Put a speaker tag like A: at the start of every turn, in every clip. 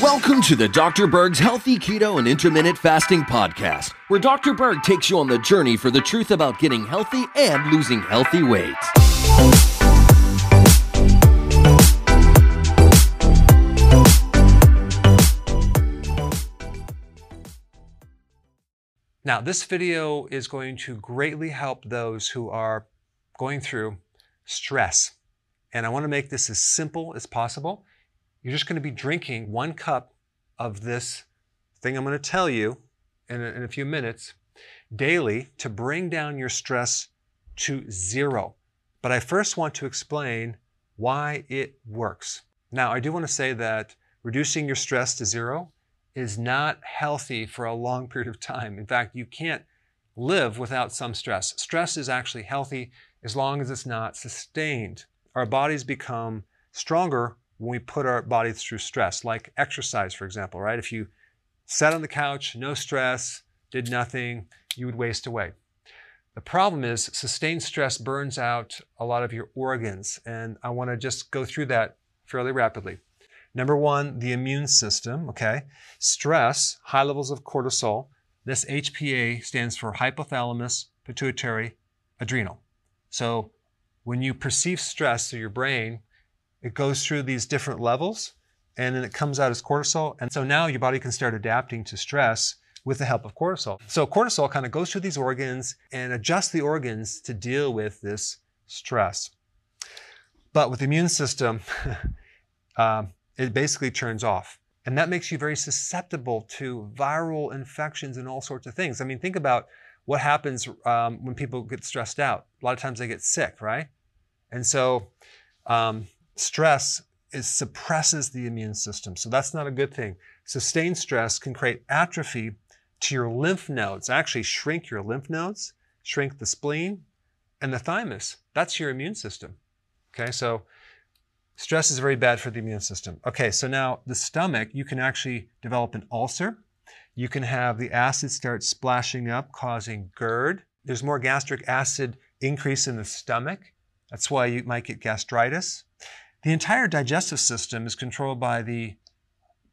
A: Welcome to the Dr. Berg's Healthy Keto and Intermittent Fasting Podcast, where Dr. Berg takes you on the journey for the truth about getting healthy and losing healthy weight.
B: Now, this video is going to greatly help those who are going through stress. And I want to make this as simple as possible. You're just going to be drinking one cup of this thing I'm going to tell you in a, in a few minutes daily to bring down your stress to zero. But I first want to explain why it works. Now, I do want to say that reducing your stress to zero is not healthy for a long period of time. In fact, you can't live without some stress. Stress is actually healthy as long as it's not sustained. Our bodies become stronger when we put our bodies through stress, like exercise, for example, right? If you sat on the couch, no stress, did nothing, you would waste away. The problem is sustained stress burns out a lot of your organs, and I want to just go through that fairly rapidly. Number one, the immune system, okay? Stress, high levels of cortisol. This HPA stands for hypothalamus, pituitary, adrenal. So when you perceive stress through your brain, it goes through these different levels and then it comes out as cortisol. And so now your body can start adapting to stress with the help of cortisol. So cortisol kind of goes through these organs and adjusts the organs to deal with this stress. But with the immune system, um, it basically turns off. And that makes you very susceptible to viral infections and all sorts of things. I mean, think about what happens um, when people get stressed out. A lot of times they get sick, right? And so um, stress is, suppresses the immune system. So that's not a good thing. Sustained stress can create atrophy to your lymph nodes, actually shrink your lymph nodes, shrink the spleen, and the thymus. That's your immune system. Okay, so Stress is very bad for the immune system. Okay, so now the stomach, you can actually develop an ulcer. You can have the acid start splashing up, causing GERD. There's more gastric acid increase in the stomach. That's why you might get gastritis. The entire digestive system is controlled by the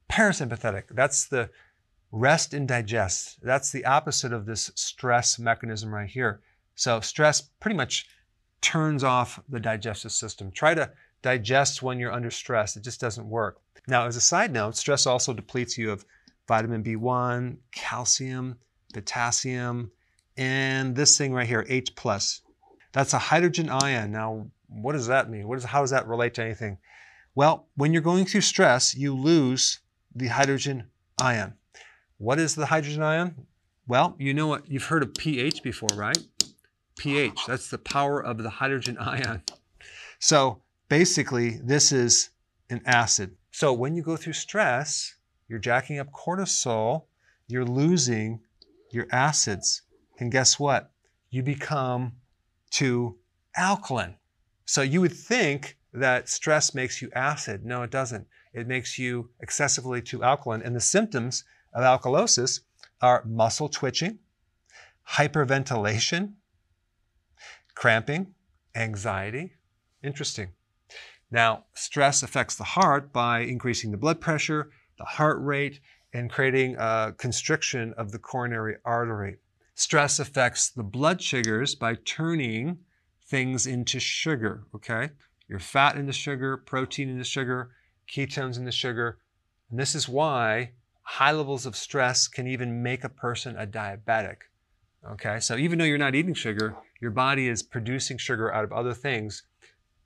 B: parasympathetic. That's the rest and digest. That's the opposite of this stress mechanism right here. So stress pretty much turns off the digestive system. Try to digest when you're under stress. It just doesn't work. Now, as a side note, stress also depletes you of vitamin B1, calcium, potassium, and this thing right here, H+. That's a hydrogen ion. Now, what does that mean? What is, how does that relate to anything? Well, when you're going through stress, you lose the hydrogen ion. What is the hydrogen ion? Well, you know what, you've heard of pH before, right? pH, that's the power of the hydrogen ion. So basically, this is an acid. So when you go through stress, you're jacking up cortisol, you're losing your acids. And guess what? You become too alkaline. So you would think that stress makes you acid. No, it doesn't. It makes you excessively too alkaline. And the symptoms of alkalosis are muscle twitching, hyperventilation, cramping, anxiety. Interesting. Now, stress affects the heart by increasing the blood pressure, the heart rate, and creating a constriction of the coronary artery. Stress affects the blood sugars by turning things into sugar, okay? Your fat into sugar, protein into sugar, ketones into sugar. And this is why high levels of stress can even make a person a diabetic. Okay, so even though you're not eating sugar, your body is producing sugar out of other things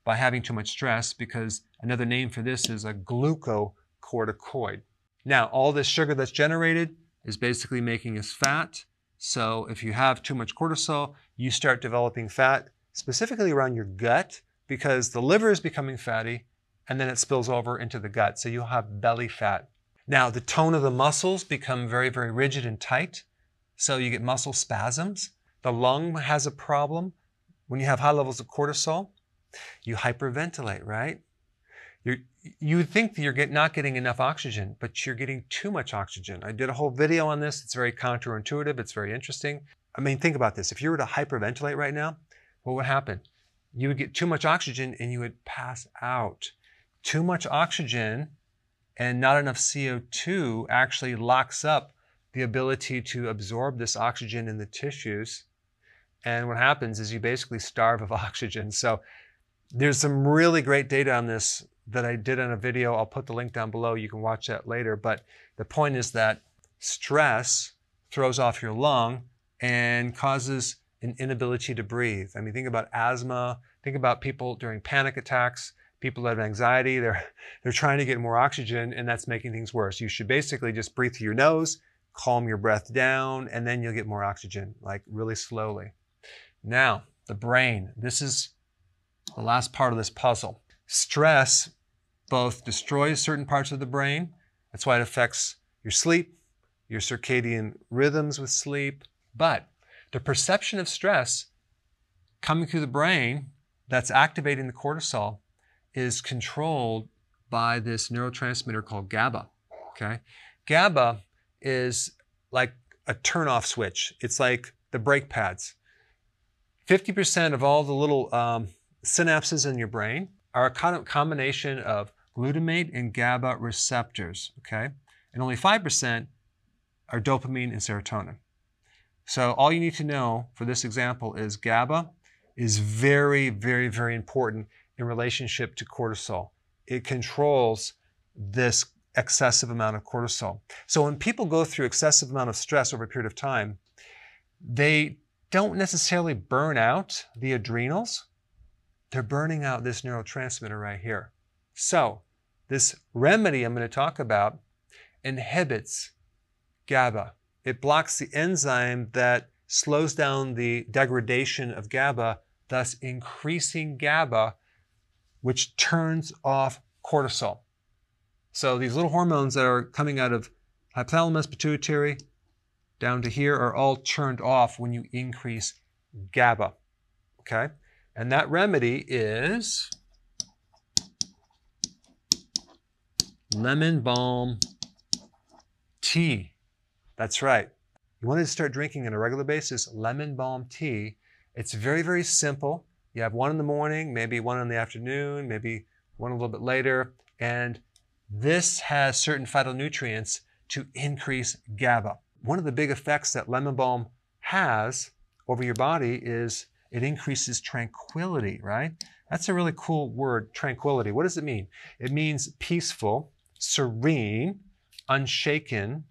B: by having too much stress because another name for this is a glucocorticoid. Now, all this sugar that's generated is basically making us fat. So if you have too much cortisol, you start developing fat, specifically around your gut, because the liver is becoming fatty and then it spills over into the gut. So you'll have belly fat. Now, the tone of the muscles become very, very rigid and tight. So you get muscle spasms. The lung has a problem when you have high levels of cortisol. You hyperventilate, right? You're, you think that you're get, not getting enough oxygen, but you're getting too much oxygen. I did a whole video on this. It's very counterintuitive. It's very interesting. I mean, think about this. If you were to hyperventilate right now, what would happen? You would get too much oxygen and you would pass out. too much oxygen and not enough CO2 actually locks up the ability to absorb this oxygen in the tissues. And what happens is you basically starve of oxygen. So there's some really great data on this that I did on a video. I'll put the link down below. You can watch that later. But the point is that stress throws off your lung and causes an inability to breathe. I mean, think about asthma, think about people during panic attacks, people that have anxiety, they're, they're trying to get more oxygen and that's making things worse. You should basically just breathe through your nose, calm your breath down, and then you'll get more oxygen, like really slowly. Now, the brain. This is the last part of this puzzle. Stress both destroys certain parts of the brain, that's why it affects your sleep, your circadian rhythms with sleep, but the perception of stress coming through the brain that's activating the cortisol is controlled by this neurotransmitter called GABA. Okay? GABA is like a turn-off switch. It's like the brake pads. 50% of all the little um, synapses in your brain are a combination of glutamate and GABA receptors, okay? And only 5% are dopamine and serotonin. So all you need to know for this example is GABA is very, very, very important in relationship to cortisol. It controls this excessive amount of cortisol. So when people go through excessive amount of stress over a period of time, they don't necessarily burn out the adrenals. They're burning out this neurotransmitter right here. So this remedy I'm going to talk about inhibits GABA. It blocks the enzyme that slows down the degradation of GABA, thus increasing GABA, which turns off cortisol. So these little hormones that are coming out of hypothalamus, pituitary, down to here are all turned off when you increase GABA. Okay? And that remedy is lemon balm tea. That's right. You want to start drinking on a regular basis lemon balm tea. It's very, very simple. You have one in the morning, maybe one in the afternoon, maybe one a little bit later. And this has certain phytonutrients to increase GABA. One of the big effects that lemon balm has over your body is it increases tranquility, right? That's a really cool word, tranquility. What does it mean? It means peaceful, serene, unshaken,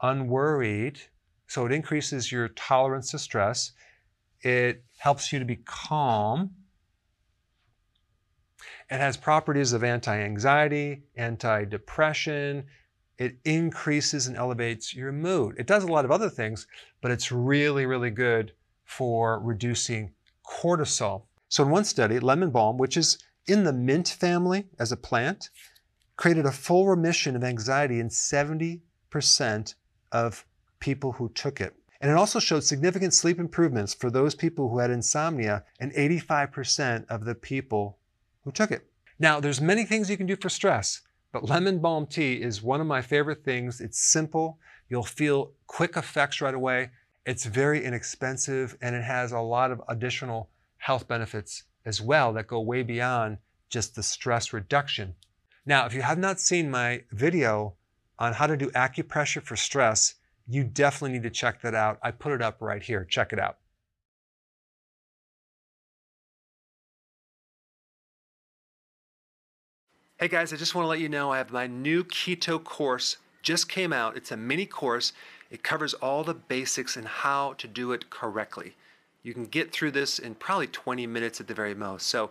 B: unworried. So it increases your tolerance to stress. It helps you to be calm. It has properties of anti anxiety, anti depression. It increases and elevates your mood. It does a lot of other things, but it's really, really good for reducing cortisol. So, in one study, lemon balm, which is in the mint family as a plant, created a full remission of anxiety in 70% of people who took it. And it also showed significant sleep improvements for those people who had insomnia and 85% of the people who took it. Now, there's many things you can do for stress, but lemon balm tea is one of my favorite things. It's simple. You'll feel quick effects right away. It's very inexpensive and it has a lot of additional health benefits as well that go way beyond just the stress reduction. Now, if you have not seen my video on how to do acupressure for stress, you definitely need to check that out. I put it up right here. Check it out. Hey guys, I just want to let you know I have my new keto course just came out. It's a mini course. It covers all the basics and how to do it correctly. You can get through this in probably 20 minutes at the very most. So